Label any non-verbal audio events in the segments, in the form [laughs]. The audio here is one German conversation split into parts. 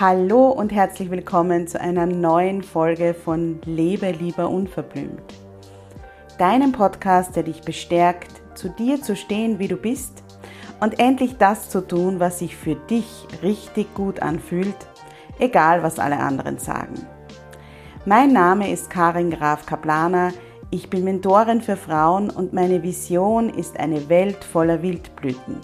Hallo und herzlich willkommen zu einer neuen Folge von Lebe lieber unverblümt. Deinem Podcast, der dich bestärkt, zu dir zu stehen, wie du bist und endlich das zu tun, was sich für dich richtig gut anfühlt, egal was alle anderen sagen. Mein Name ist Karin Graf Kaplaner, ich bin Mentorin für Frauen und meine Vision ist eine Welt voller Wildblüten.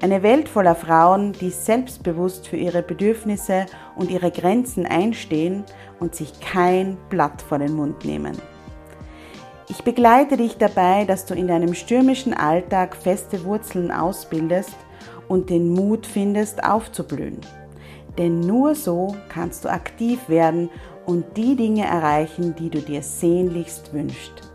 Eine Welt voller Frauen, die selbstbewusst für ihre Bedürfnisse und ihre Grenzen einstehen und sich kein Blatt vor den Mund nehmen. Ich begleite dich dabei, dass du in deinem stürmischen Alltag feste Wurzeln ausbildest und den Mut findest, aufzublühen. Denn nur so kannst du aktiv werden und die Dinge erreichen, die du dir sehnlichst wünschst.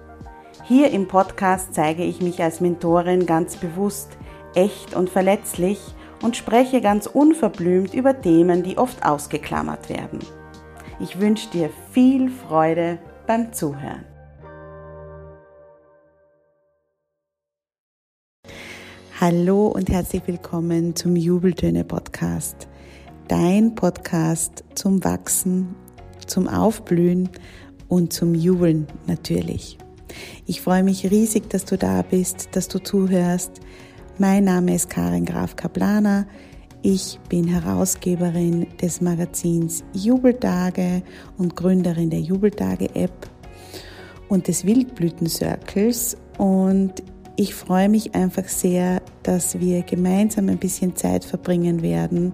Hier im Podcast zeige ich mich als Mentorin ganz bewusst, echt und verletzlich und spreche ganz unverblümt über Themen, die oft ausgeklammert werden. Ich wünsche dir viel Freude beim Zuhören. Hallo und herzlich willkommen zum Jubeltöne Podcast. Dein Podcast zum Wachsen, zum Aufblühen und zum Jubeln natürlich. Ich freue mich riesig, dass du da bist, dass du zuhörst mein Name ist Karin Graf Kaplaner. Ich bin Herausgeberin des Magazins Jubeltage und Gründerin der Jubeltage-App und des Wildblüten-Circles. Und ich freue mich einfach sehr, dass wir gemeinsam ein bisschen Zeit verbringen werden.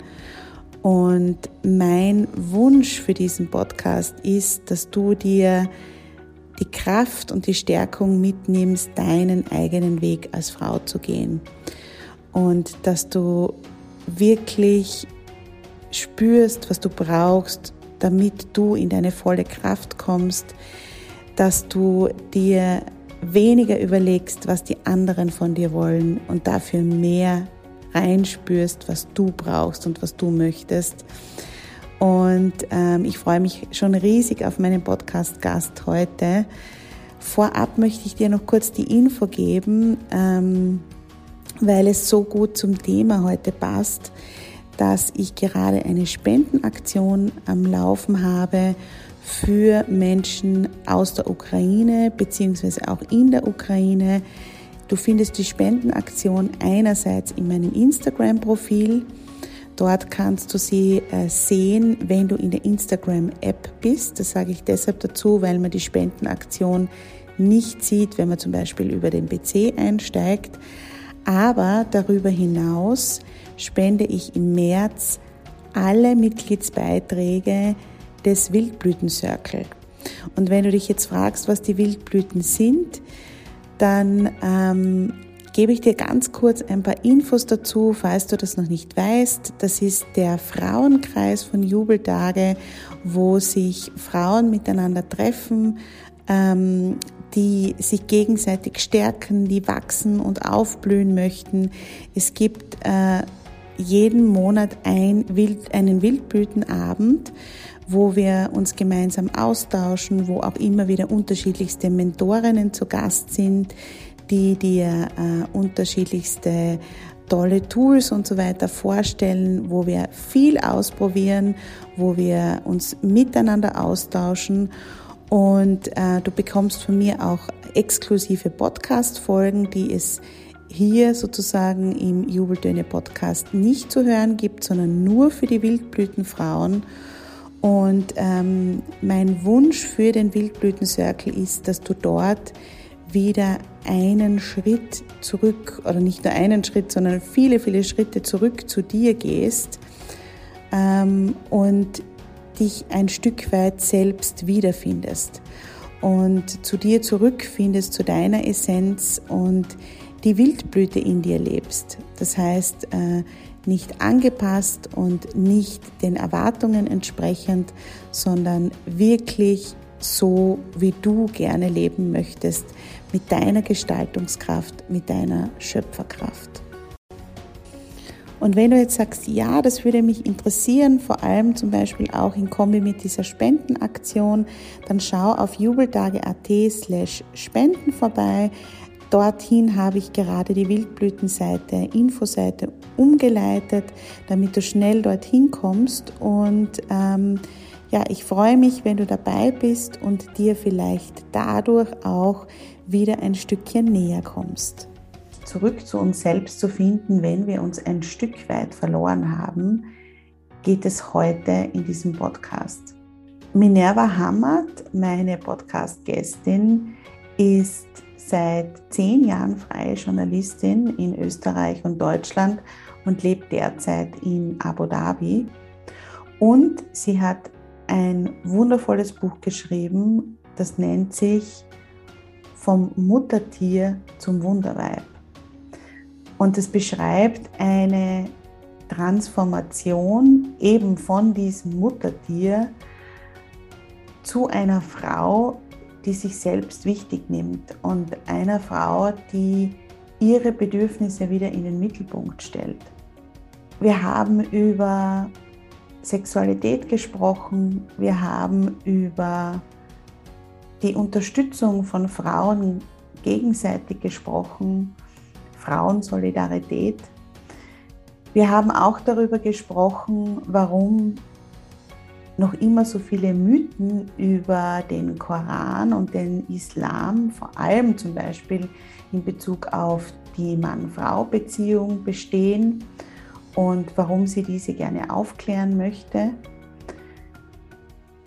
Und mein Wunsch für diesen Podcast ist, dass du dir die Kraft und die Stärkung mitnimmst, deinen eigenen Weg als Frau zu gehen. Und dass du wirklich spürst, was du brauchst, damit du in deine volle Kraft kommst, dass du dir weniger überlegst, was die anderen von dir wollen und dafür mehr reinspürst, was du brauchst und was du möchtest. Und ähm, ich freue mich schon riesig auf meinen Podcast-Gast heute. Vorab möchte ich dir noch kurz die Info geben, ähm, weil es so gut zum Thema heute passt, dass ich gerade eine Spendenaktion am Laufen habe für Menschen aus der Ukraine beziehungsweise auch in der Ukraine. Du findest die Spendenaktion einerseits in meinem Instagram-Profil Dort kannst du sie äh, sehen, wenn du in der Instagram-App bist. Das sage ich deshalb dazu, weil man die Spendenaktion nicht sieht, wenn man zum Beispiel über den PC einsteigt. Aber darüber hinaus spende ich im März alle Mitgliedsbeiträge des Wildblüten Circle. Und wenn du dich jetzt fragst, was die Wildblüten sind, dann ähm, gebe ich dir ganz kurz ein paar Infos dazu, falls du das noch nicht weißt. Das ist der Frauenkreis von Jubeltage, wo sich Frauen miteinander treffen, ähm, die sich gegenseitig stärken, die wachsen und aufblühen möchten. Es gibt äh, jeden Monat ein Wild, einen Wildblütenabend, wo wir uns gemeinsam austauschen, wo auch immer wieder unterschiedlichste Mentorinnen zu Gast sind, die dir äh, unterschiedlichste tolle Tools und so weiter vorstellen, wo wir viel ausprobieren, wo wir uns miteinander austauschen und äh, du bekommst von mir auch exklusive Podcast-Folgen, die es hier sozusagen im Jubeltöne Podcast nicht zu hören gibt, sondern nur für die Wildblütenfrauen. Und ähm, mein Wunsch für den Wildblüten Circle ist, dass du dort wieder einen Schritt zurück oder nicht nur einen Schritt, sondern viele, viele Schritte zurück zu dir gehst ähm, und dich ein Stück weit selbst wiederfindest und zu dir zurückfindest, zu deiner Essenz und die Wildblüte in dir lebst. Das heißt, äh, nicht angepasst und nicht den Erwartungen entsprechend, sondern wirklich so, wie du gerne leben möchtest, mit deiner Gestaltungskraft, mit deiner Schöpferkraft. Und wenn du jetzt sagst, ja, das würde mich interessieren, vor allem zum Beispiel auch in Kombi mit dieser Spendenaktion, dann schau auf jubeltage.at slash spenden vorbei. Dorthin habe ich gerade die Wildblütenseite, Infoseite umgeleitet, damit du schnell dorthin kommst. Und ähm, ja, ich freue mich, wenn du dabei bist und dir vielleicht dadurch auch wieder ein Stückchen näher kommst. Zurück zu uns selbst zu finden, wenn wir uns ein Stück weit verloren haben, geht es heute in diesem Podcast. Minerva Hammert, meine Podcast-Gästin, ist seit zehn Jahren freie Journalistin in Österreich und Deutschland und lebt derzeit in Abu Dhabi. Und sie hat ein wundervolles Buch geschrieben, das nennt sich Vom Muttertier zum Wunderweib. Und es beschreibt eine Transformation eben von diesem Muttertier zu einer Frau, die sich selbst wichtig nimmt und einer Frau, die ihre Bedürfnisse wieder in den Mittelpunkt stellt. Wir haben über Sexualität gesprochen, wir haben über die Unterstützung von Frauen gegenseitig gesprochen, Frauensolidarität. Wir haben auch darüber gesprochen, warum noch immer so viele Mythen über den Koran und den Islam, vor allem zum Beispiel in Bezug auf die Mann-Frau-Beziehung bestehen und warum sie diese gerne aufklären möchte.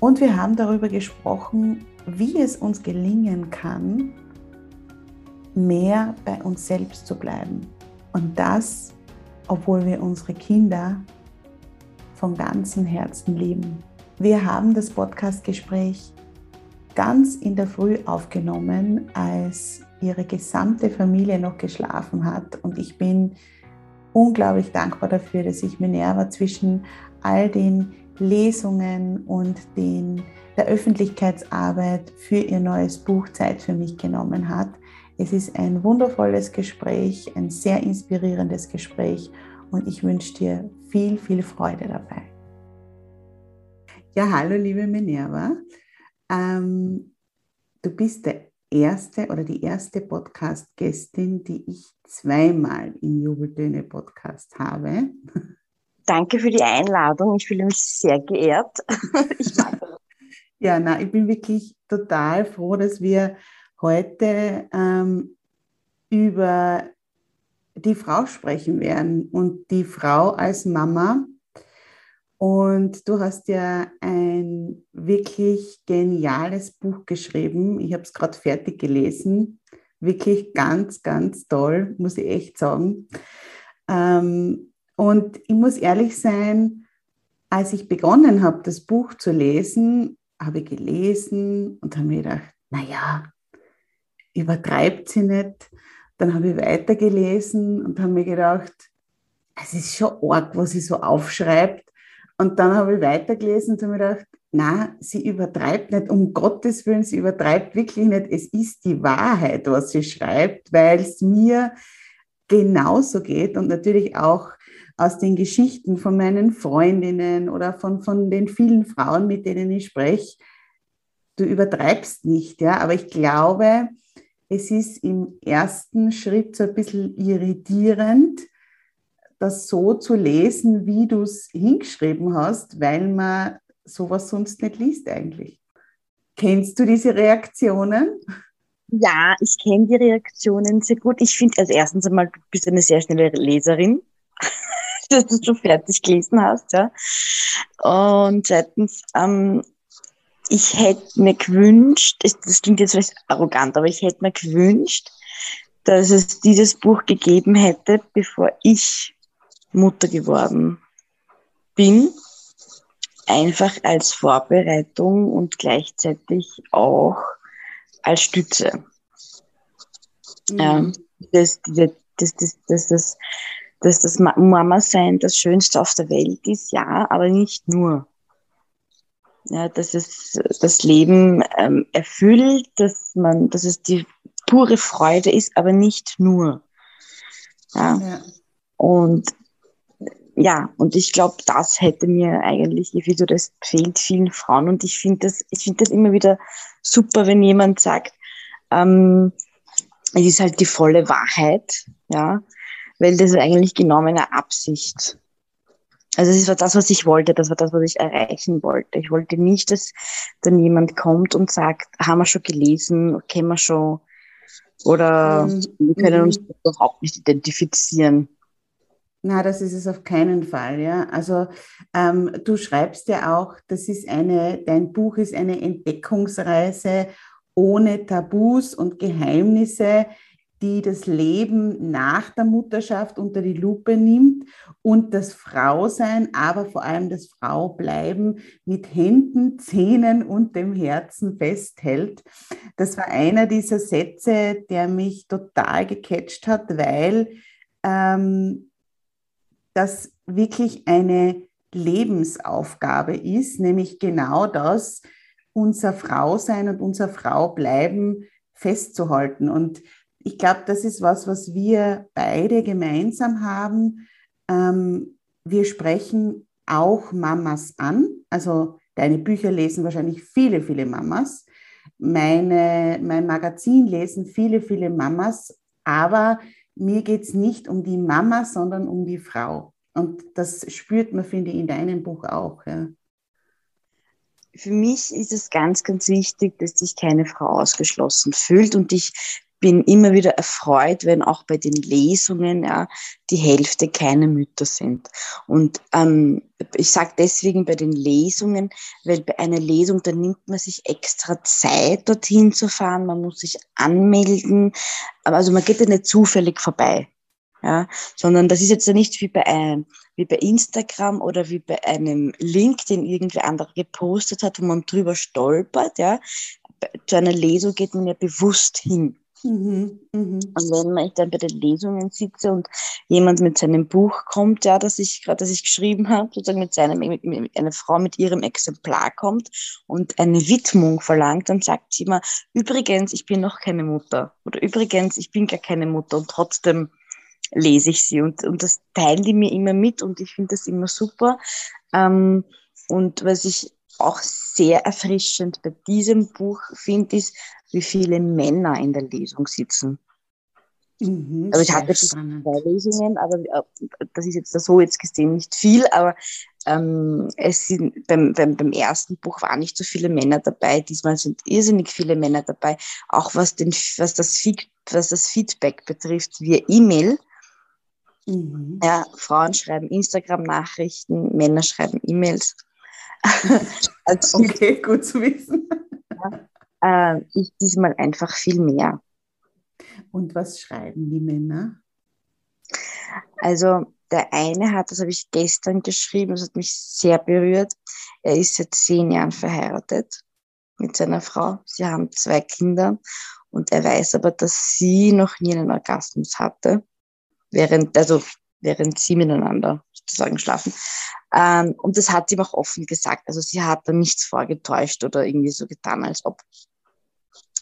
Und wir haben darüber gesprochen, wie es uns gelingen kann, mehr bei uns selbst zu bleiben. Und das, obwohl wir unsere Kinder von ganzem Herzen lieben. Wir haben das Podcastgespräch ganz in der Früh aufgenommen, als ihre gesamte Familie noch geschlafen hat. Und ich bin unglaublich dankbar dafür, dass ich Minerva zwischen all den Lesungen und den, der Öffentlichkeitsarbeit für ihr neues Buch Zeit für mich genommen hat. Es ist ein wundervolles Gespräch, ein sehr inspirierendes Gespräch und ich wünsche dir viel, viel Freude dabei. Ja, hallo liebe Minerva. Ähm, du bist der erste oder die erste Podcast-Gästin, die ich zweimal im Jubeltöne Podcast habe. Danke für die Einladung. Ich fühle mich sehr geehrt. [laughs] ich ja, na, ich bin wirklich total froh, dass wir heute ähm, über die Frau sprechen werden und die Frau als Mama und du hast ja ein wirklich geniales Buch geschrieben. Ich habe es gerade fertig gelesen. Wirklich ganz, ganz toll, muss ich echt sagen. Ähm, und ich muss ehrlich sein, als ich begonnen habe, das Buch zu lesen, habe ich gelesen und habe mir gedacht, naja, übertreibt sie nicht. Dann habe ich weitergelesen und habe mir gedacht, es ist schon arg, was sie so aufschreibt. Und dann habe ich weitergelesen und habe mir gedacht, na, sie übertreibt nicht, um Gottes Willen, sie übertreibt wirklich nicht. Es ist die Wahrheit, was sie schreibt, weil es mir genauso geht und natürlich auch aus den Geschichten von meinen Freundinnen oder von, von den vielen Frauen, mit denen ich spreche. Du übertreibst nicht, ja, aber ich glaube, es ist im ersten Schritt so ein bisschen irritierend, das so zu lesen, wie du es hingeschrieben hast, weil man sowas sonst nicht liest eigentlich. Kennst du diese Reaktionen? Ja, ich kenne die Reaktionen sehr gut. Ich finde, als erstens einmal, du bist eine sehr schnelle Leserin, [laughs] dass du schon fertig gelesen hast, ja. Und zweitens, ähm, ich hätte mir gewünscht, das klingt jetzt vielleicht arrogant, aber ich hätte mir gewünscht, dass es dieses Buch gegeben hätte, bevor ich Mutter geworden bin, einfach als Vorbereitung und gleichzeitig auch als Stütze. Mhm. Dass, das, das, das, das, dass das Mama-Sein das Schönste auf der Welt ist, ja, aber nicht nur. Ja, dass es das Leben ähm, erfüllt, dass man, dass es die pure Freude ist, aber nicht nur. Ja. ja. Und ja, und ich glaube, das hätte mir eigentlich, wie du das fehlt vielen Frauen. Und ich finde das, ich finde das immer wieder super, wenn jemand sagt, ähm, es ist halt die volle Wahrheit, ja, weil das ist eigentlich genau meine Absicht. Also es war das, was ich wollte, das war das, was ich erreichen wollte. Ich wollte nicht, dass dann jemand kommt und sagt, haben wir schon gelesen, kennen wir schon, oder mhm. wir können uns mhm. überhaupt nicht identifizieren. Na, das ist es auf keinen Fall, ja. Also ähm, du schreibst ja auch, das ist eine, dein Buch ist eine Entdeckungsreise ohne Tabus und Geheimnisse, die das Leben nach der Mutterschaft unter die Lupe nimmt und das Frausein, aber vor allem das Fraubleiben mit Händen, Zähnen und dem Herzen festhält. Das war einer dieser Sätze, der mich total gecatcht hat, weil ähm, das wirklich eine Lebensaufgabe ist, nämlich genau das, unser Frausein und unser Fraubleiben festzuhalten. Und ich glaube, das ist was, was wir beide gemeinsam haben. Ähm, wir sprechen auch Mamas an. Also deine Bücher lesen wahrscheinlich viele, viele Mamas. Meine, mein Magazin lesen viele, viele Mamas. Aber mir geht es nicht um die Mama, sondern um die Frau. Und das spürt man, finde ich, in deinem Buch auch. Ja. Für mich ist es ganz, ganz wichtig, dass sich keine Frau ausgeschlossen fühlt und ich bin immer wieder erfreut, wenn auch bei den Lesungen ja, die Hälfte keine Mütter sind. Und ähm, ich sage deswegen bei den Lesungen, weil bei einer Lesung, da nimmt man sich extra Zeit, dorthin zu fahren, man muss sich anmelden, also man geht ja nicht zufällig vorbei. Ja, sondern das ist jetzt ja nicht wie bei einem, wie bei Instagram oder wie bei einem Link, den irgendwer andere gepostet hat, wo man drüber stolpert, ja. Zu einer Lesung geht man ja bewusst hin. Mhm, mh. Und wenn ich dann bei den Lesungen sitze und jemand mit seinem Buch kommt, ja, das ich gerade, geschrieben habe, sozusagen mit seinem, mit, mit, eine Frau mit ihrem Exemplar kommt und eine Widmung verlangt, dann sagt sie immer, übrigens, ich bin noch keine Mutter oder übrigens, ich bin gar keine Mutter und trotzdem lese ich sie und, und das teilen die mir immer mit und ich finde das immer super. Ähm, und was ich auch sehr erfrischend bei diesem Buch finde, ist, wie viele Männer in der Lesung sitzen. Mhm, also ich hatte zwei Lesungen, aber äh, das ist jetzt so jetzt gesehen nicht viel, aber ähm, es sind, beim, beim, beim ersten Buch waren nicht so viele Männer dabei, diesmal sind irrsinnig viele Männer dabei, auch was, den, was, das, was das Feedback betrifft via E-Mail. Mhm. Ja, Frauen schreiben Instagram-Nachrichten, Männer schreiben E-Mails. [laughs] also, okay, gut zu wissen. Ja, äh, ich diesmal einfach viel mehr. Und was schreiben die Männer? Also der eine hat, das habe ich gestern geschrieben, das hat mich sehr berührt. Er ist seit zehn Jahren verheiratet mit seiner Frau. Sie haben zwei Kinder und er weiß aber, dass sie noch nie einen Orgasmus hatte, während, also während sie miteinander sozusagen schlafen. Ähm, und das hat sie ihm auch offen gesagt. Also sie hat da nichts vorgetäuscht oder irgendwie so getan, als ob.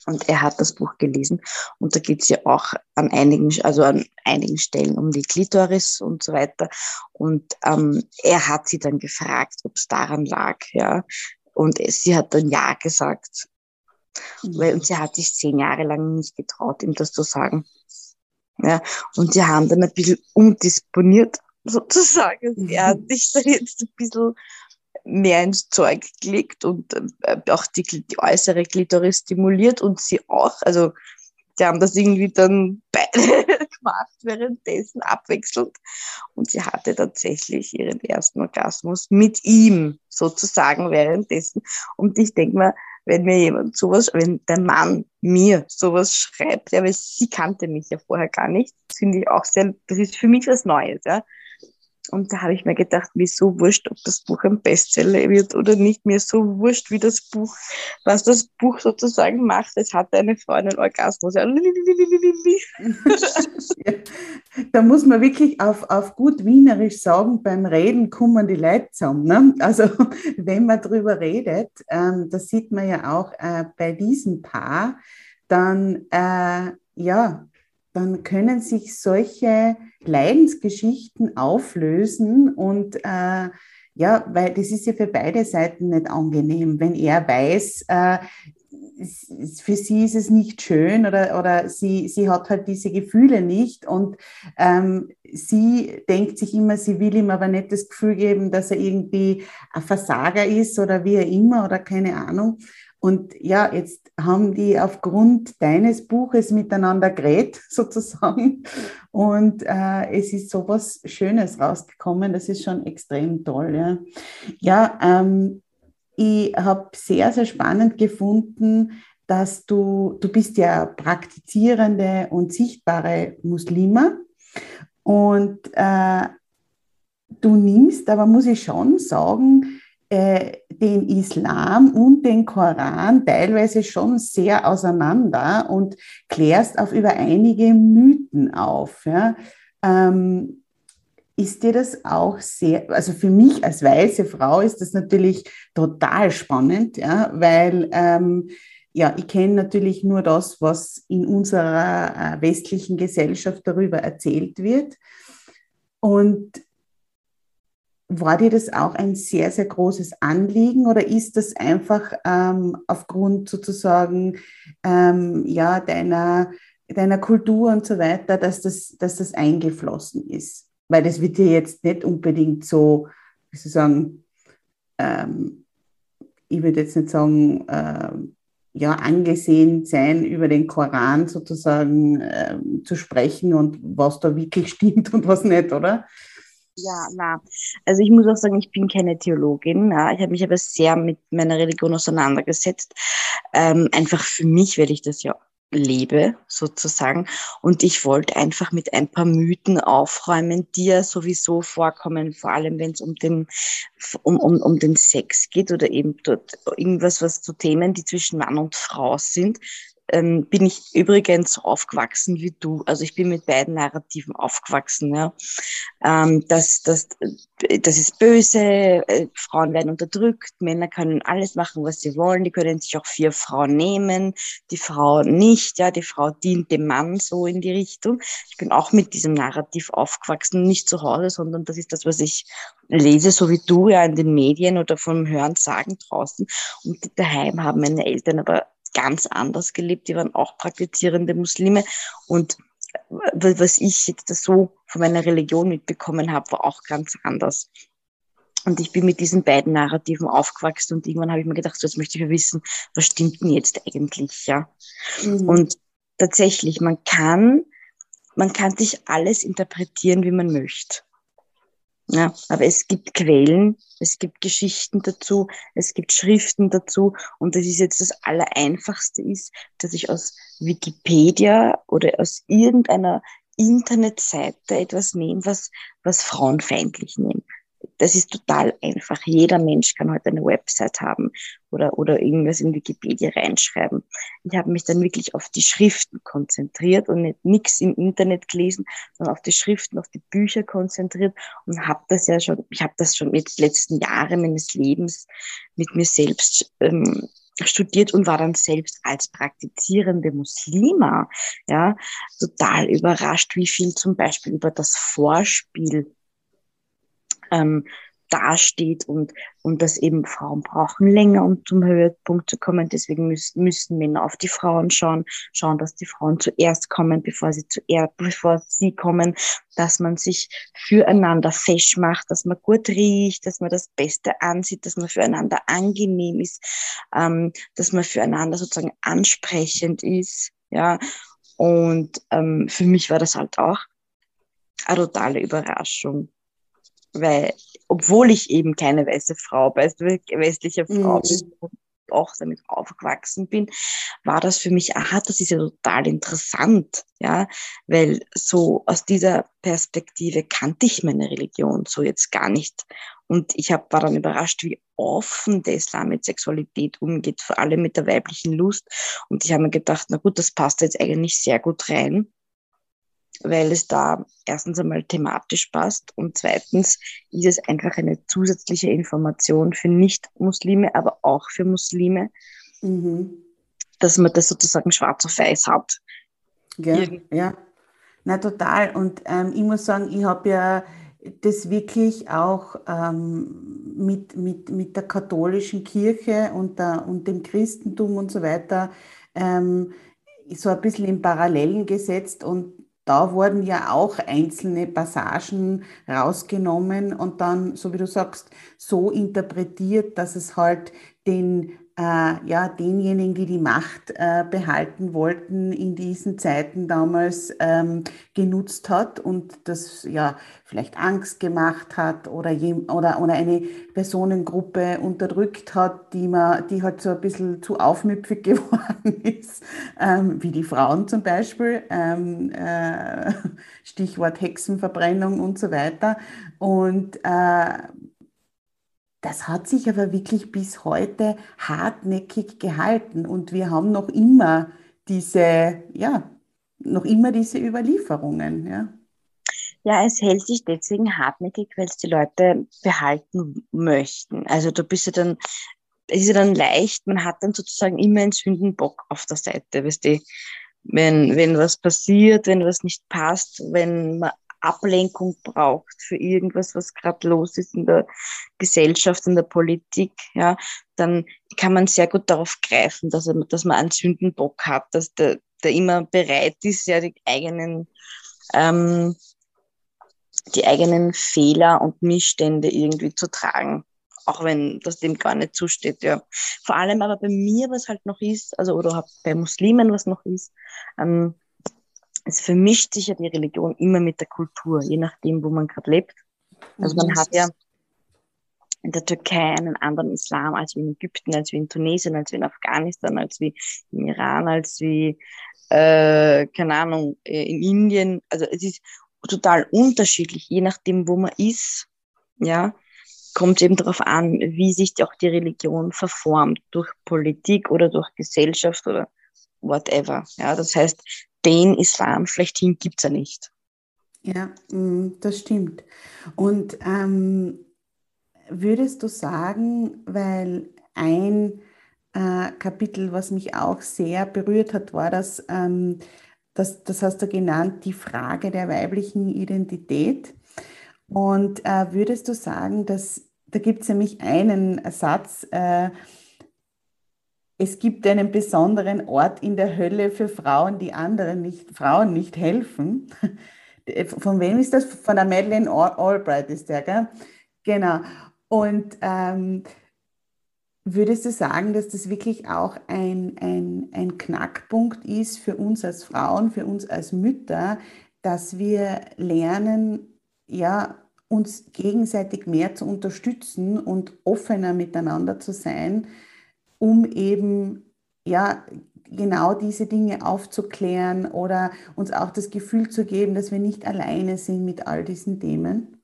Und er hat das Buch gelesen und da geht es ja auch an einigen, also an einigen Stellen um die Klitoris und so weiter. Und ähm, er hat sie dann gefragt, ob es daran lag, ja. Und sie hat dann ja gesagt. Mhm. Weil, und sie hat sich zehn Jahre lang nicht getraut, ihm das zu sagen. Ja, und sie haben dann ein bisschen umdisponiert, sozusagen. Mhm. Er hat sich dann jetzt ein bisschen mehr ins Zeug gelegt und äh, auch die, die äußere Klitoris stimuliert und sie auch. Also die haben das irgendwie dann [laughs] beide gemacht, währenddessen abwechselnd. Und sie hatte tatsächlich ihren ersten Orgasmus mit ihm sozusagen währenddessen. Und ich denke mal, wenn mir jemand sowas, wenn der Mann mir sowas schreibt, ja, weil sie kannte mich ja vorher gar nicht, das finde ich auch sehr, das ist für mich was Neues, ja. Und da habe ich mir gedacht, mir so wurscht, ob das Buch ein Bestseller wird oder nicht. Mir so wurscht, wie das Buch, was das Buch sozusagen macht. Es hatte eine einen Orgasmus. Ja. [laughs] Da muss man wirklich auf, auf gut Wienerisch sagen, beim Reden kommen die Leute zusammen. Ne? Also [laughs] wenn man darüber redet, ähm, das sieht man ja auch äh, bei diesem Paar, dann äh, ja, dann können sich solche Leidensgeschichten auflösen und äh, ja, weil das ist ja für beide Seiten nicht angenehm, wenn er weiß, äh, für sie ist es nicht schön oder, oder sie, sie hat halt diese Gefühle nicht und ähm, sie denkt sich immer, sie will ihm aber nicht das Gefühl geben, dass er irgendwie ein Versager ist oder wie er immer oder keine Ahnung. Und ja, jetzt haben die aufgrund deines Buches miteinander geredet, [laughs] sozusagen. Und äh, es ist so was Schönes rausgekommen. Das ist schon extrem toll. Ja, ja ähm, ich habe sehr, sehr spannend gefunden, dass du, du bist ja praktizierende und sichtbare Muslime und äh, du nimmst, aber muss ich schon sagen, äh, den Islam und den Koran teilweise schon sehr auseinander und klärst auf über einige Mythen auf. Ja? Ähm, ist dir das auch sehr, also für mich als weiße Frau ist das natürlich total spannend, ja, weil ähm, ja, ich kenne natürlich nur das, was in unserer äh, westlichen Gesellschaft darüber erzählt wird. Und war dir das auch ein sehr, sehr großes Anliegen oder ist das einfach ähm, aufgrund sozusagen ähm, ja, deiner, deiner Kultur und so weiter, dass das, dass das eingeflossen ist? weil das wird dir jetzt nicht unbedingt so, wie soll ich sagen, ähm, ich würde jetzt nicht sagen, äh, ja, angesehen sein, über den Koran sozusagen äh, zu sprechen und was da wirklich [laughs] stimmt und was nicht, oder? Ja, na, also ich muss auch sagen, ich bin keine Theologin. Ja. Ich habe mich aber sehr mit meiner Religion auseinandergesetzt. Ähm, einfach für mich, weil ich das ja lebe, sozusagen. Und ich wollte einfach mit ein paar Mythen aufräumen, die ja sowieso vorkommen, vor allem wenn es um den, um, um, um den Sex geht oder eben dort irgendwas, was zu Themen, die zwischen Mann und Frau sind, ähm, bin ich übrigens so aufgewachsen wie du. Also ich bin mit beiden Narrativen aufgewachsen. Ja. Ähm, das, das, das ist böse, äh, Frauen werden unterdrückt, Männer können alles machen, was sie wollen, die können sich auch vier Frauen nehmen, die Frau nicht, ja, die Frau dient dem Mann so in die Richtung. Ich bin auch mit diesem Narrativ aufgewachsen, nicht zu Hause, sondern das ist das, was ich lese, so wie du ja in den Medien oder vom Hören sagen draußen. Und daheim haben meine Eltern aber ganz anders gelebt. Die waren auch praktizierende Muslime. Und was ich jetzt so von meiner Religion mitbekommen habe, war auch ganz anders. Und ich bin mit diesen beiden Narrativen aufgewachsen und irgendwann habe ich mir gedacht, so jetzt möchte ich ja wissen, was stimmt denn jetzt eigentlich, ja? Mhm. Und tatsächlich, man kann, man kann sich alles interpretieren, wie man möchte. Ja, aber es gibt Quellen, es gibt Geschichten dazu, es gibt Schriften dazu. Und das ist jetzt das Allereinfachste ist, dass ich aus Wikipedia oder aus irgendeiner Internetseite etwas nehme, was, was frauenfeindlich nehme das ist total einfach. Jeder Mensch kann heute eine Website haben oder, oder irgendwas in Wikipedia reinschreiben. Ich habe mich dann wirklich auf die Schriften konzentriert und nicht nichts im Internet gelesen, sondern auf die Schriften, auf die Bücher konzentriert und habe das ja schon, ich habe das schon mit den letzten Jahren meines Lebens mit mir selbst ähm, studiert und war dann selbst als praktizierende Muslima, ja, total überrascht, wie viel zum Beispiel über das Vorspiel ähm, dasteht und, und dass eben Frauen brauchen länger, um zum Höhepunkt zu kommen. Deswegen müssen, müssen Männer auf die Frauen schauen, schauen, dass die Frauen zuerst kommen, bevor sie zuerst, bevor sie kommen, dass man sich füreinander fesch macht, dass man gut riecht, dass man das Beste ansieht, dass man füreinander angenehm ist, ähm, dass man füreinander sozusagen ansprechend ist, ja. Und ähm, für mich war das halt auch eine totale Überraschung weil, obwohl ich eben keine weiße Frau, westliche Frau mhm. bin, auch damit aufgewachsen bin, war das für mich, aha, das ist ja total interessant, ja, weil so aus dieser Perspektive kannte ich meine Religion so jetzt gar nicht. Und ich hab, war dann überrascht, wie offen der Islam mit Sexualität umgeht, vor allem mit der weiblichen Lust. Und ich habe mir gedacht, na gut, das passt jetzt eigentlich sehr gut rein weil es da erstens einmal thematisch passt und zweitens ist es einfach eine zusätzliche Information für Nicht-Muslime, aber auch für Muslime, mhm. dass man das sozusagen schwarz auf weiß hat. Ja, ja. Na total. Und ähm, ich muss sagen, ich habe ja das wirklich auch ähm, mit, mit, mit der katholischen Kirche und, der, und dem Christentum und so weiter ähm, so ein bisschen in Parallelen gesetzt und da wurden ja auch einzelne Passagen rausgenommen und dann, so wie du sagst, so interpretiert, dass es halt den ja, denjenigen, die die Macht äh, behalten wollten, in diesen Zeiten damals ähm, genutzt hat und das ja vielleicht Angst gemacht hat oder, je, oder, oder eine Personengruppe unterdrückt hat, die, man, die halt so ein bisschen zu aufmüpfig [laughs] geworden ist, ähm, wie die Frauen zum Beispiel, ähm, äh, Stichwort Hexenverbrennung und so weiter. Und äh, das hat sich aber wirklich bis heute hartnäckig gehalten und wir haben noch immer diese, ja, noch immer diese Überlieferungen, ja. Ja, es hält sich deswegen hartnäckig, weil es die Leute behalten möchten. Also du bist ja dann, es ist ja dann leicht, man hat dann sozusagen immer einen Sündenbock auf der Seite, weißt du, wenn, wenn was passiert, wenn was nicht passt, wenn man Ablenkung braucht für irgendwas, was gerade los ist in der Gesellschaft, in der Politik, ja, dann kann man sehr gut darauf greifen, dass, er, dass man einen Sündenbock hat, dass der, der immer bereit ist, ja, die eigenen, ähm, die eigenen Fehler und Missstände irgendwie zu tragen auch wenn das dem gar nicht zusteht, ja. Vor allem aber bei mir, was halt noch ist, also oder bei Muslimen, was noch ist, ähm, es vermischt sich ja die Religion immer mit der Kultur, je nachdem, wo man gerade lebt. Also man hat ja in der Türkei einen anderen Islam als wie in Ägypten, als wie in Tunesien, als wie in Afghanistan, als wie im Iran, als wie, äh, keine Ahnung, äh, in Indien. Also es ist total unterschiedlich, je nachdem, wo man ist, ja, kommt eben darauf an, wie sich auch die Religion verformt, durch Politik oder durch Gesellschaft oder whatever. Ja, das heißt, den Islam schlechthin gibt es ja nicht. Ja, mm, das stimmt. Und ähm, würdest du sagen, weil ein äh, Kapitel, was mich auch sehr berührt hat, war das, ähm, das, das hast du genannt, die Frage der weiblichen Identität. Und äh, würdest du sagen, dass da gibt es nämlich einen Satz, äh, es gibt einen besonderen Ort in der Hölle für Frauen, die anderen nicht, Frauen nicht helfen. [laughs] Von wem ist das? Von der Madeleine Albright ist der, gell? Genau. Und ähm, würdest du sagen, dass das wirklich auch ein, ein, ein Knackpunkt ist für uns als Frauen, für uns als Mütter, dass wir lernen, ja, uns gegenseitig mehr zu unterstützen und offener miteinander zu sein, um eben ja genau diese Dinge aufzuklären oder uns auch das Gefühl zu geben, dass wir nicht alleine sind mit all diesen Themen?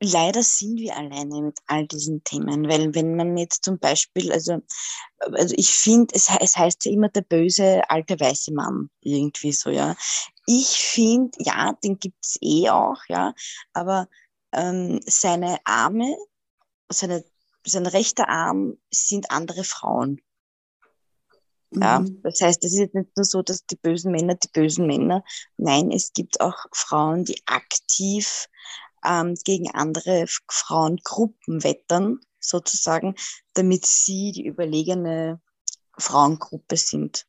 Leider sind wir alleine mit all diesen Themen, weil wenn man jetzt zum Beispiel, also, also ich finde, es, es heißt ja immer der böse alte weiße Mann, irgendwie so, ja. Ich finde, ja, den gibt es eh auch, ja, aber ähm, seine Arme, seine sein rechter Arm sind andere Frauen. Ja, mhm. das heißt, es ist jetzt nicht nur so, dass die bösen Männer die bösen Männer, nein, es gibt auch Frauen, die aktiv ähm, gegen andere Frauengruppen wettern, sozusagen, damit sie die überlegene Frauengruppe sind.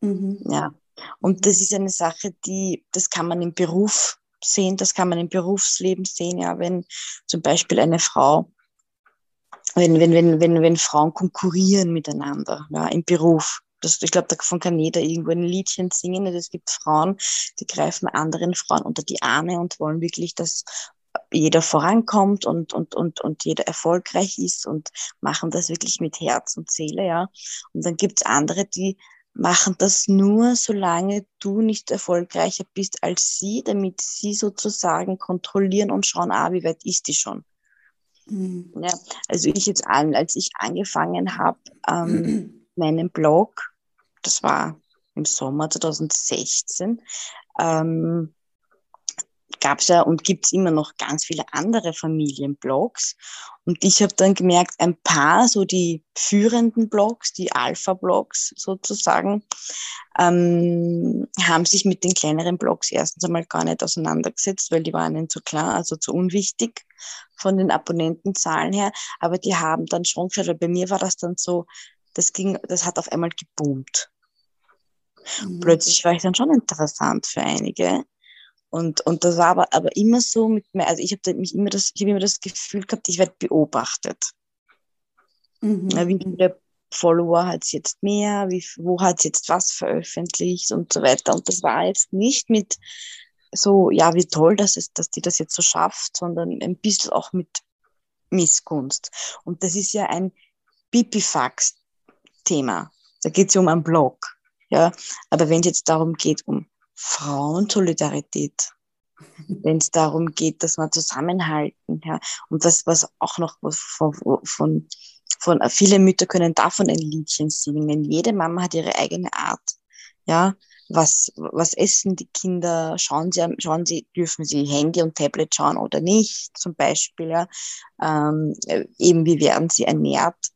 Mhm. Ja, und das ist eine Sache, die, das kann man im Beruf sehen, das kann man im Berufsleben sehen, ja, wenn zum Beispiel eine Frau wenn, wenn, wenn, wenn, wenn Frauen konkurrieren miteinander ja, im Beruf. Das, ich glaube, davon kann jeder irgendwo ein Liedchen singen. Also es gibt Frauen, die greifen anderen Frauen unter die Arme und wollen wirklich, dass jeder vorankommt und, und, und, und jeder erfolgreich ist und machen das wirklich mit Herz und Seele, ja. Und dann gibt's andere, die machen das nur, solange du nicht erfolgreicher bist als sie, damit sie sozusagen kontrollieren und schauen, ah, wie weit ist die schon. Mhm. Ja, also ich jetzt an, als ich angefangen habe, ähm, [clears throat] meinen Blog, das war im Sommer 2016, ähm, gab es ja und gibt es immer noch ganz viele andere Familienblogs. Und ich habe dann gemerkt, ein paar, so die führenden Blogs, die Alpha-Blogs sozusagen, ähm, haben sich mit den kleineren Blogs erstens einmal gar nicht auseinandergesetzt, weil die waren ihnen zu klar, also zu unwichtig von den Abonnentenzahlen her. Aber die haben dann schon geschaut, weil bei mir war das dann so, das ging, das hat auf einmal geboomt. Mhm. Plötzlich war ich dann schon interessant für einige. Und, und das war aber, aber immer so mit mir, also ich habe mich immer das, ich habe immer das Gefühl gehabt, ich werde beobachtet. Mhm. Wie viele Follower hat es jetzt mehr, wie, wo hat es jetzt was veröffentlicht und so weiter. Und das war jetzt nicht mit so, ja, wie toll das ist, dass die das jetzt so schafft, sondern ein bisschen auch mit Missgunst. Und das ist ja ein Pipifax-Thema. Da geht es ja um einen Blog. Ja, aber wenn es jetzt darum geht, um Frauensolidarität, wenn es darum geht, dass wir zusammenhalten, ja, und was, was auch noch von, von, von, viele Mütter können davon ein Liedchen singen. Jede Mama hat ihre eigene Art, ja. Was, was essen die Kinder? Schauen sie, schauen sie, dürfen sie Handy und Tablet schauen oder nicht? Zum Beispiel, ja. Ähm, eben, wie werden sie ernährt?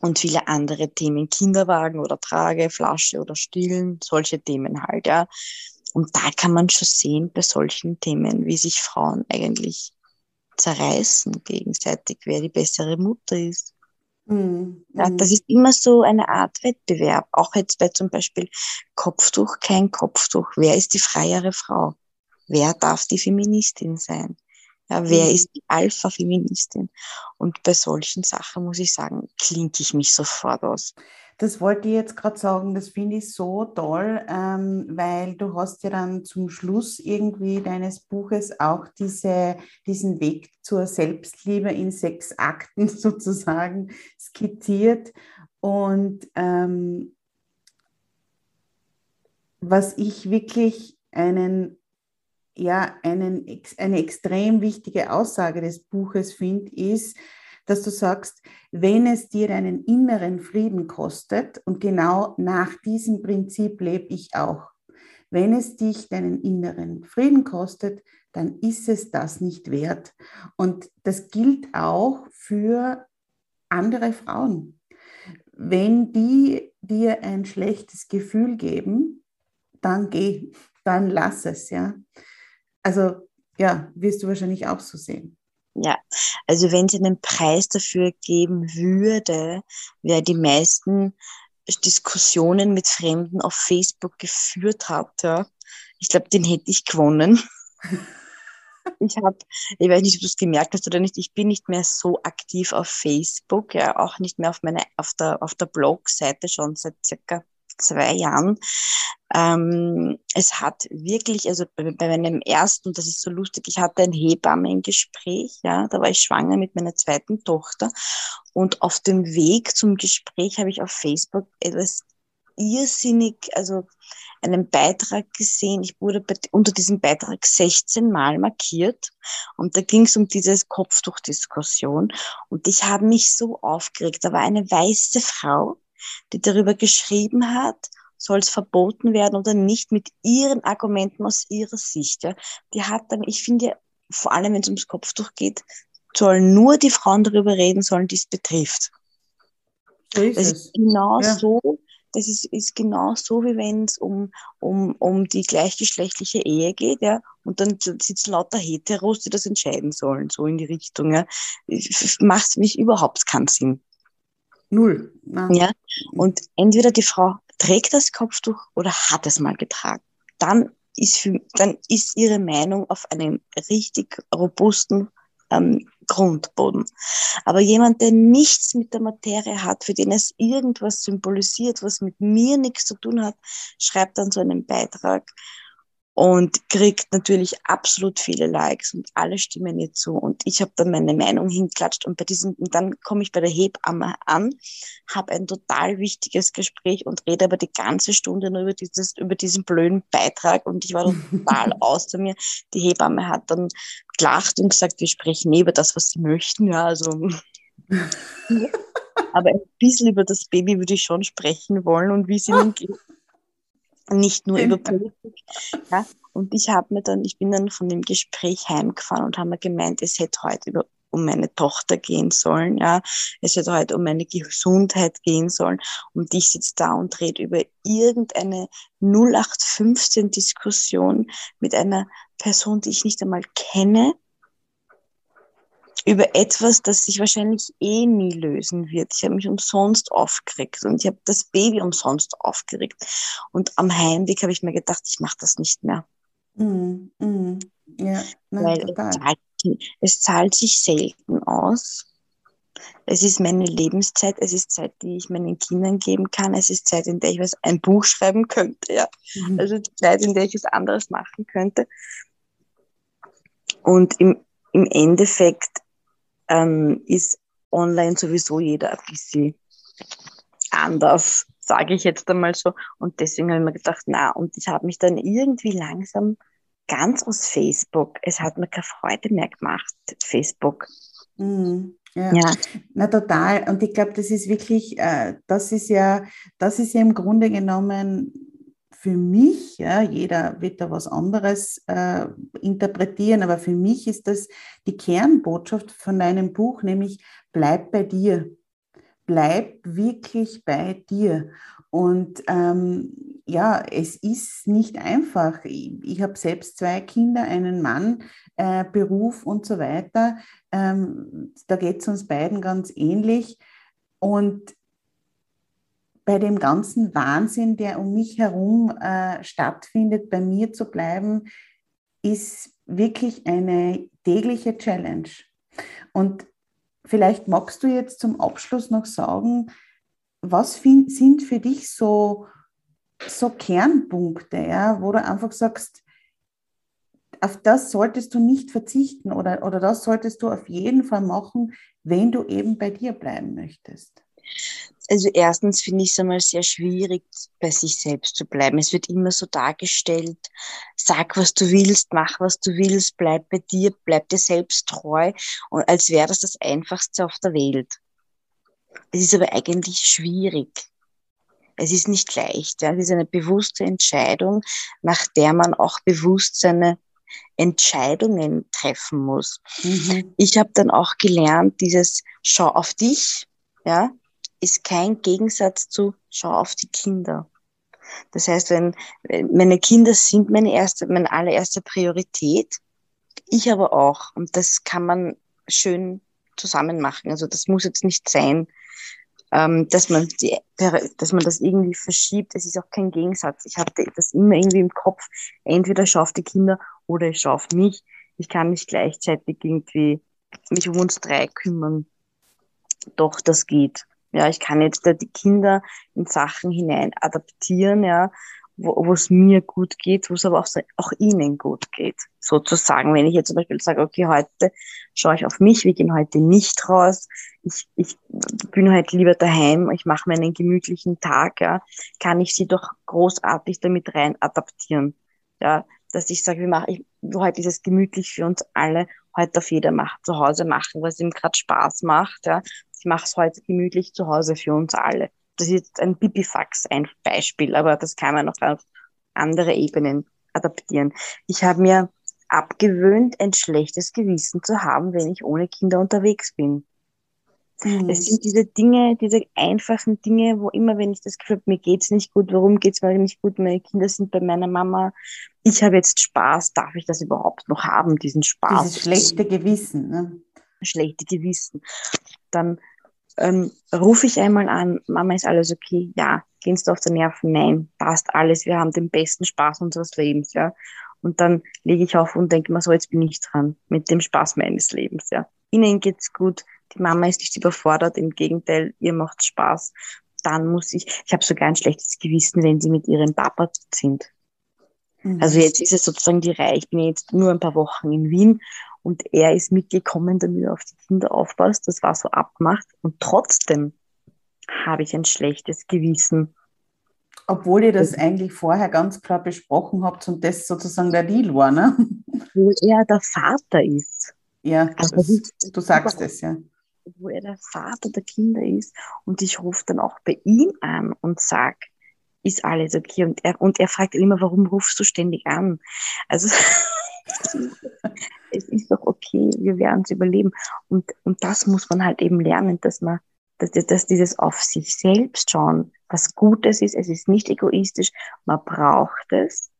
Und viele andere Themen, Kinderwagen oder Trage, Flasche oder Stillen, solche Themen halt, ja. Und da kann man schon sehen bei solchen Themen, wie sich Frauen eigentlich zerreißen gegenseitig, wer die bessere Mutter ist. Mhm. Ja, das ist immer so eine Art Wettbewerb. Auch jetzt bei zum Beispiel Kopftuch, kein Kopftuch. Wer ist die freiere Frau? Wer darf die Feministin sein? Ja, wer mhm. ist die Alpha-Feministin? Und bei solchen Sachen muss ich sagen, klinke ich mich sofort aus. Das wollte ich jetzt gerade sagen, das finde ich so toll, ähm, weil du hast ja dann zum Schluss irgendwie deines Buches auch diese, diesen Weg zur Selbstliebe in sechs Akten [laughs] sozusagen skizziert. Und ähm, was ich wirklich einen ja, einen, eine extrem wichtige Aussage des Buches finde, ist, dass du sagst, wenn es dir deinen inneren Frieden kostet, und genau nach diesem Prinzip lebe ich auch, wenn es dich deinen inneren Frieden kostet, dann ist es das nicht wert. Und das gilt auch für andere Frauen. Wenn die dir ein schlechtes Gefühl geben, dann geh, dann lass es, ja. Also ja, wirst du wahrscheinlich auch so sehen. Ja, also wenn es einen Preis dafür geben würde, wer die meisten Diskussionen mit Fremden auf Facebook geführt hat, ja, ich glaube, den hätte ich gewonnen. [laughs] ich habe, ich weiß nicht, ob du es gemerkt hast oder nicht, ich bin nicht mehr so aktiv auf Facebook, ja, auch nicht mehr auf meiner, auf der, auf der Blog-Seite schon seit circa zwei Jahren. Ähm, es hat wirklich, also bei, bei meinem ersten, das ist so lustig, ich hatte ein Hebammengespräch, ja, da war ich schwanger mit meiner zweiten Tochter und auf dem Weg zum Gespräch habe ich auf Facebook etwas irrsinnig, also einen Beitrag gesehen. Ich wurde bei, unter diesem Beitrag 16 Mal markiert und da ging es um diese Kopftuchdiskussion und ich habe mich so aufgeregt. Da war eine weiße Frau, die darüber geschrieben hat, soll es verboten werden oder nicht, mit ihren Argumenten aus ihrer Sicht. Ja. Die hat dann, ich finde, vor allem wenn es ums Kopftuch geht, sollen nur die Frauen darüber reden sollen, die es betrifft. So ist das ist genau ja. so, das ist, ist genau so, wie wenn es um, um, um die gleichgeschlechtliche Ehe geht, ja, und dann sitzen lauter Heteros, die das entscheiden sollen, so in die Richtung, ja. Macht für mich überhaupt keinen Sinn. Null. Nein. Ja. Und entweder die Frau trägt das Kopftuch oder hat es mal getragen. Dann ist, für, dann ist ihre Meinung auf einem richtig robusten ähm, Grundboden. Aber jemand, der nichts mit der Materie hat, für den es irgendwas symbolisiert, was mit mir nichts zu tun hat, schreibt dann so einen Beitrag und kriegt natürlich absolut viele Likes und alle stimmen ihr zu. Und ich habe dann meine Meinung hinklatscht und bei diesem, und dann komme ich bei der Hebamme an, habe ein total wichtiges Gespräch und rede aber die ganze Stunde nur über dieses, über diesen blöden Beitrag und ich war total [laughs] außer mir. Die Hebamme hat dann gelacht und gesagt, wir sprechen nie über das, was sie möchten, ja, also. [laughs] aber ein bisschen über das Baby würde ich schon sprechen wollen und wie es ihnen [laughs] geht. Nicht nur über Politik. Ja. Und ich habe mir dann, ich bin dann von dem Gespräch heimgefahren und habe mir gemeint, es hätte heute über, um meine Tochter gehen sollen, ja. Es hätte heute um meine Gesundheit gehen sollen. Und ich sitze da und rede über irgendeine 0815 Diskussion mit einer Person, die ich nicht einmal kenne, über etwas, das sich wahrscheinlich eh nie lösen wird. Ich habe mich umsonst aufgeregt und ich habe das Baby umsonst aufgeregt. Und am Heimweg habe ich mir gedacht, ich mache das nicht mehr. Mm, mm, ja, nein, Weil es zahlt, es zahlt sich selten aus. Es ist meine Lebenszeit, es ist Zeit, die ich meinen Kindern geben kann, es ist Zeit, in der ich was, ein Buch schreiben könnte, ja. Mhm. Also die Zeit, in der ich was anderes machen könnte. Und im, im Endeffekt ähm, ist online sowieso jeder ein bisschen anders, sage ich jetzt einmal so. Und deswegen habe ich mir gedacht, na, und ich habe mich dann irgendwie langsam ganz aus Facebook, es hat mir keine Freude mehr gemacht, Facebook. Mhm. Ja. ja. na total. Und ich glaube, das ist wirklich, äh, das ist ja, das ist ja im Grunde genommen für mich, ja, jeder wird da was anderes äh, interpretieren, aber für mich ist das die Kernbotschaft von deinem Buch, nämlich bleib bei dir. Bleib wirklich bei dir. Und ähm, ja, es ist nicht einfach. Ich, ich habe selbst zwei Kinder, einen Mann, äh, Beruf und so weiter. Ähm, da geht es uns beiden ganz ähnlich. Und bei dem ganzen Wahnsinn, der um mich herum äh, stattfindet, bei mir zu bleiben, ist wirklich eine tägliche Challenge. Und vielleicht magst du jetzt zum Abschluss noch sagen, was find, sind für dich so, so Kernpunkte, ja, wo du einfach sagst, auf das solltest du nicht verzichten oder, oder das solltest du auf jeden Fall machen, wenn du eben bei dir bleiben möchtest? Also erstens finde ich es einmal sehr schwierig, bei sich selbst zu bleiben. Es wird immer so dargestellt, sag, was du willst, mach, was du willst, bleib bei dir, bleib dir selbst treu, und als wäre das das Einfachste auf der Welt. Es ist aber eigentlich schwierig. Es ist nicht leicht. Ja. Es ist eine bewusste Entscheidung, nach der man auch bewusst seine Entscheidungen treffen muss. Mhm. Ich habe dann auch gelernt, dieses Schau auf dich, ja, ist kein Gegensatz zu schau auf die Kinder. Das heißt, wenn meine Kinder sind meine erste, meine allererste Priorität, ich aber auch. Und das kann man schön zusammen machen. Also das muss jetzt nicht sein, ähm, dass man die, dass man das irgendwie verschiebt. Es ist auch kein Gegensatz. Ich hatte das immer irgendwie im Kopf. Entweder schau auf die Kinder oder ich schau auf mich. Ich kann nicht gleichzeitig irgendwie mich um uns drei kümmern. Doch, das geht. Ja, ich kann jetzt da die Kinder in Sachen hinein adaptieren, ja, wo es mir gut geht, wo es aber auch, auch ihnen gut geht. Sozusagen, wenn ich jetzt zum Beispiel sage, okay, heute schaue ich auf mich, wir gehen heute nicht raus, ich, ich bin heute lieber daheim, ich mache meinen gemütlichen Tag, ja, kann ich sie doch großartig damit rein adaptieren. Ja, dass ich sage, wir machen, ich, heute ist es gemütlich für uns alle, heute auf jeder macht, zu Hause machen, was ihm gerade Spaß macht, ja, ich mache es heute gemütlich zu Hause für uns alle. Das ist jetzt ein Bipifax, ein Beispiel, aber das kann man noch auf andere Ebenen adaptieren. Ich habe mir abgewöhnt, ein schlechtes Gewissen zu haben, wenn ich ohne Kinder unterwegs bin. Mhm. Es sind diese Dinge, diese einfachen Dinge, wo immer, wenn ich das Gefühl habe, mir geht's nicht gut, warum geht's mir nicht gut, meine Kinder sind bei meiner Mama, ich habe jetzt Spaß, darf ich das überhaupt noch haben, diesen Spaß? Dieses schlechte Gewissen. Ne? Schlechte Gewissen. Dann ähm, rufe ich einmal an, Mama, ist alles okay? Ja. Gehst du auf die Nerven? Nein. Passt alles. Wir haben den besten Spaß unseres Lebens, ja. Und dann lege ich auf und denke mir so, jetzt bin ich dran mit dem Spaß meines Lebens, ja. Ihnen geht's gut. Die Mama ist nicht überfordert. Im Gegenteil, ihr macht Spaß. Dann muss ich, ich habe sogar ein schlechtes Gewissen, wenn sie mit ihrem Papa sind. Mhm. Also jetzt ist es sozusagen die Reihe. Ich bin jetzt nur ein paar Wochen in Wien und er ist mitgekommen, damit er auf die Kinder aufpasst. Das war so abgemacht. Und trotzdem habe ich ein schlechtes Gewissen. Obwohl ihr das eigentlich vorher ganz klar besprochen habt und das sozusagen der Deal war, ne? Wo er der Vater ist. Ja, also das, du sagst es, ja. Wo er der Vater der Kinder ist. Und ich rufe dann auch bei ihm an und sage, ist alles okay. Und er, und er fragt immer, warum rufst du ständig an? Also [laughs] es ist doch okay, wir werden es überleben. Und, und das muss man halt eben lernen, dass man, dass, dass dieses auf sich selbst schauen, was Gutes ist, es ist nicht egoistisch, man braucht es.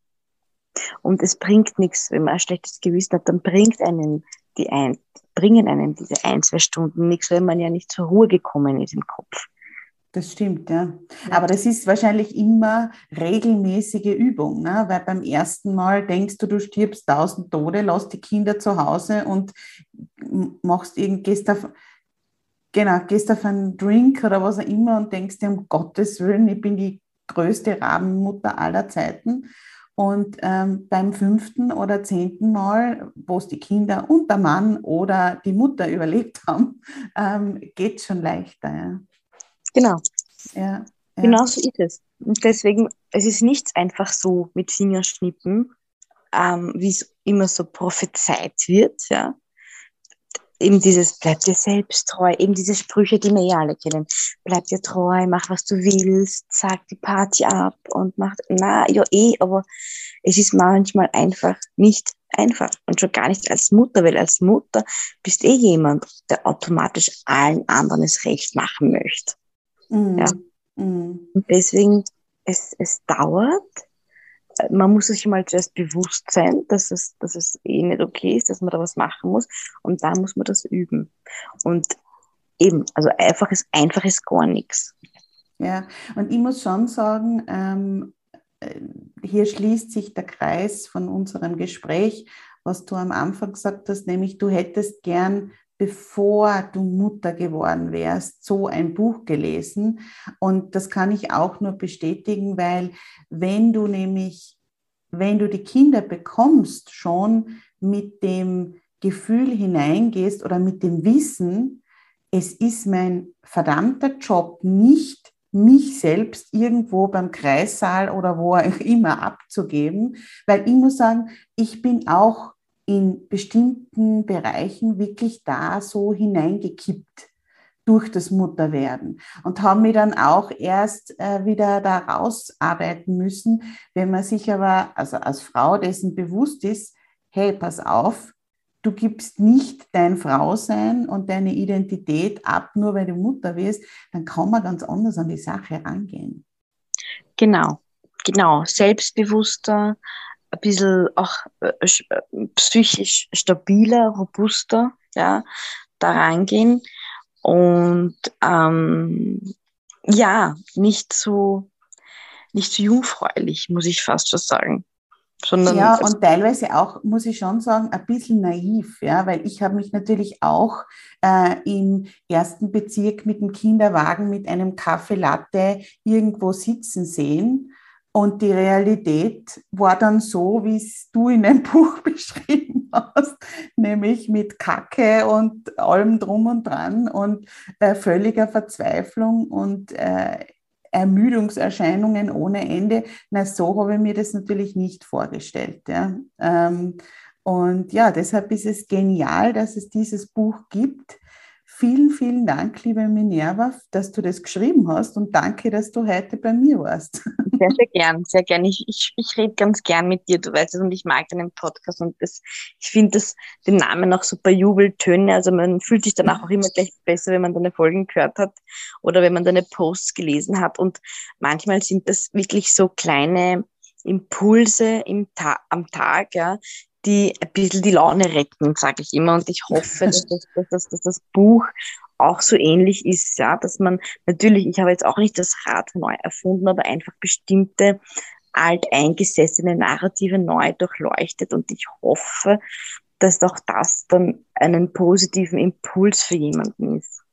Und es bringt nichts, wenn man ein schlechtes Gewissen hat, dann bringt einen die ein, bringen einem diese ein, zwei Stunden nichts, wenn man ja nicht zur Ruhe gekommen ist im Kopf. Das stimmt, ja. Aber das ist wahrscheinlich immer regelmäßige Übung, ne? weil beim ersten Mal denkst du, du stirbst tausend Tode, lass die Kinder zu Hause und machst irgend, gehst auf, genau, gehst auf einen Drink oder was auch immer und denkst dir, um Gottes Willen, ich bin die größte Rabenmutter aller Zeiten. Und ähm, beim fünften oder zehnten Mal, wo es die Kinder und der Mann oder die Mutter [laughs] überlebt haben, ähm, geht es schon leichter. Ja. Genau. Ja, ja. Genau so ist es. Und deswegen, es ist nichts einfach so mit Fingerschnippen, ähm, wie es immer so prophezeit wird, ja eben dieses bleib dir selbst treu, eben diese Sprüche, die wir ja alle kennen. Bleib dir treu, mach was du willst, sag die Party ab und mach, na, ja eh, aber es ist manchmal einfach nicht einfach und schon gar nicht als Mutter, weil als Mutter bist eh jemand, der automatisch allen anderen es recht machen möchte. Mm. Ja. Mm. Und deswegen, es, es dauert, man muss sich mal zuerst bewusst sein, dass es, dass es eh nicht okay ist, dass man da was machen muss. Und dann muss man das üben. Und eben, also einfach ist, einfach ist gar nichts. Ja, und ich muss schon sagen, ähm, äh, hier schließt sich der Kreis von unserem Gespräch, was du am Anfang gesagt hast, nämlich du hättest gern bevor du Mutter geworden wärst, so ein Buch gelesen. Und das kann ich auch nur bestätigen, weil wenn du nämlich, wenn du die Kinder bekommst, schon mit dem Gefühl hineingehst oder mit dem Wissen, es ist mein verdammter Job, nicht mich selbst irgendwo beim Kreissaal oder wo auch immer abzugeben, weil ich muss sagen, ich bin auch in bestimmten Bereichen wirklich da so hineingekippt durch das Mutterwerden und haben mir dann auch erst äh, wieder da rausarbeiten müssen, wenn man sich aber, also als Frau dessen bewusst ist, hey, pass auf, du gibst nicht dein Frausein und deine Identität ab, nur weil du Mutter wirst, dann kann man ganz anders an die Sache rangehen. Genau, genau, selbstbewusster, ein bisschen auch äh, äh, psychisch stabiler, robuster, ja, da reingehen und ähm, ja, nicht so, nicht so jungfräulich, muss ich fast schon sagen. Sondern ja, und teilweise auch, muss ich schon sagen, ein bisschen naiv, ja, weil ich habe mich natürlich auch äh, im ersten Bezirk mit dem Kinderwagen mit einem Kaffee Latte irgendwo sitzen sehen und die Realität war dann so, wie es du in deinem [laughs] Buch beschrieben hast, nämlich mit Kacke und allem drum und dran und äh, völliger Verzweiflung und äh, Ermüdungserscheinungen ohne Ende. Na, so habe ich mir das natürlich nicht vorgestellt. Ja. Ähm, und ja, deshalb ist es genial, dass es dieses Buch gibt Vielen, vielen Dank, liebe Minerva, dass du das geschrieben hast und danke, dass du heute bei mir warst. [laughs] Sehr, sehr gern, sehr gern. Ich, ich, ich rede ganz gern mit dir, du weißt es, und ich mag deinen Podcast und das, ich finde den Namen auch super Jubeltöne. Also man fühlt sich danach auch immer gleich besser, wenn man deine Folgen gehört hat oder wenn man deine Posts gelesen hat. Und manchmal sind das wirklich so kleine Impulse im Ta am Tag, ja, die ein bisschen die Laune retten, sage ich immer. Und ich hoffe, dass das, dass, das, dass das Buch auch so ähnlich ist, ja, dass man natürlich, ich habe jetzt auch nicht das Rad neu erfunden, aber einfach bestimmte alteingesessene Narrative neu durchleuchtet und ich hoffe, dass doch das dann einen positiven Impuls für jemanden ist.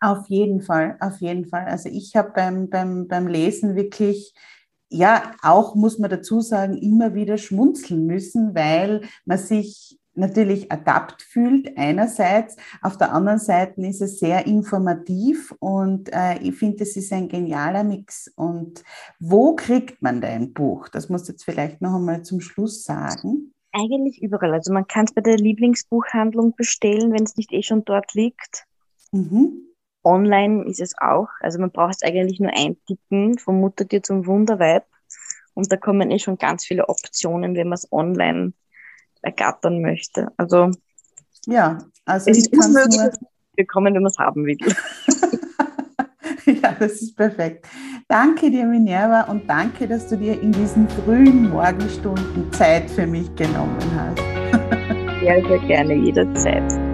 Auf jeden Fall, auf jeden Fall. Also ich habe beim, beim, beim Lesen wirklich ja, auch muss man dazu sagen, immer wieder schmunzeln müssen, weil man sich natürlich adapt fühlt einerseits, auf der anderen Seite ist es sehr informativ und äh, ich finde, es ist ein genialer Mix. Und wo kriegt man dein Buch? Das musst du jetzt vielleicht noch einmal zum Schluss sagen. Eigentlich überall. Also man kann es bei der Lieblingsbuchhandlung bestellen, wenn es nicht eh schon dort liegt. Mhm. Online ist es auch. Also man braucht es eigentlich nur eintippen vom Muttertier zum Wunderweib. Und da kommen eh schon ganz viele Optionen, wenn man es online ergattern möchte. Also ja, also es ist unmöglich, nur... bekommen, wenn man es haben will. [laughs] ja, das ist perfekt. Danke dir, Minerva, und danke, dass du dir in diesen frühen Morgenstunden Zeit für mich genommen hast. [laughs] sehr, sehr gerne, jederzeit.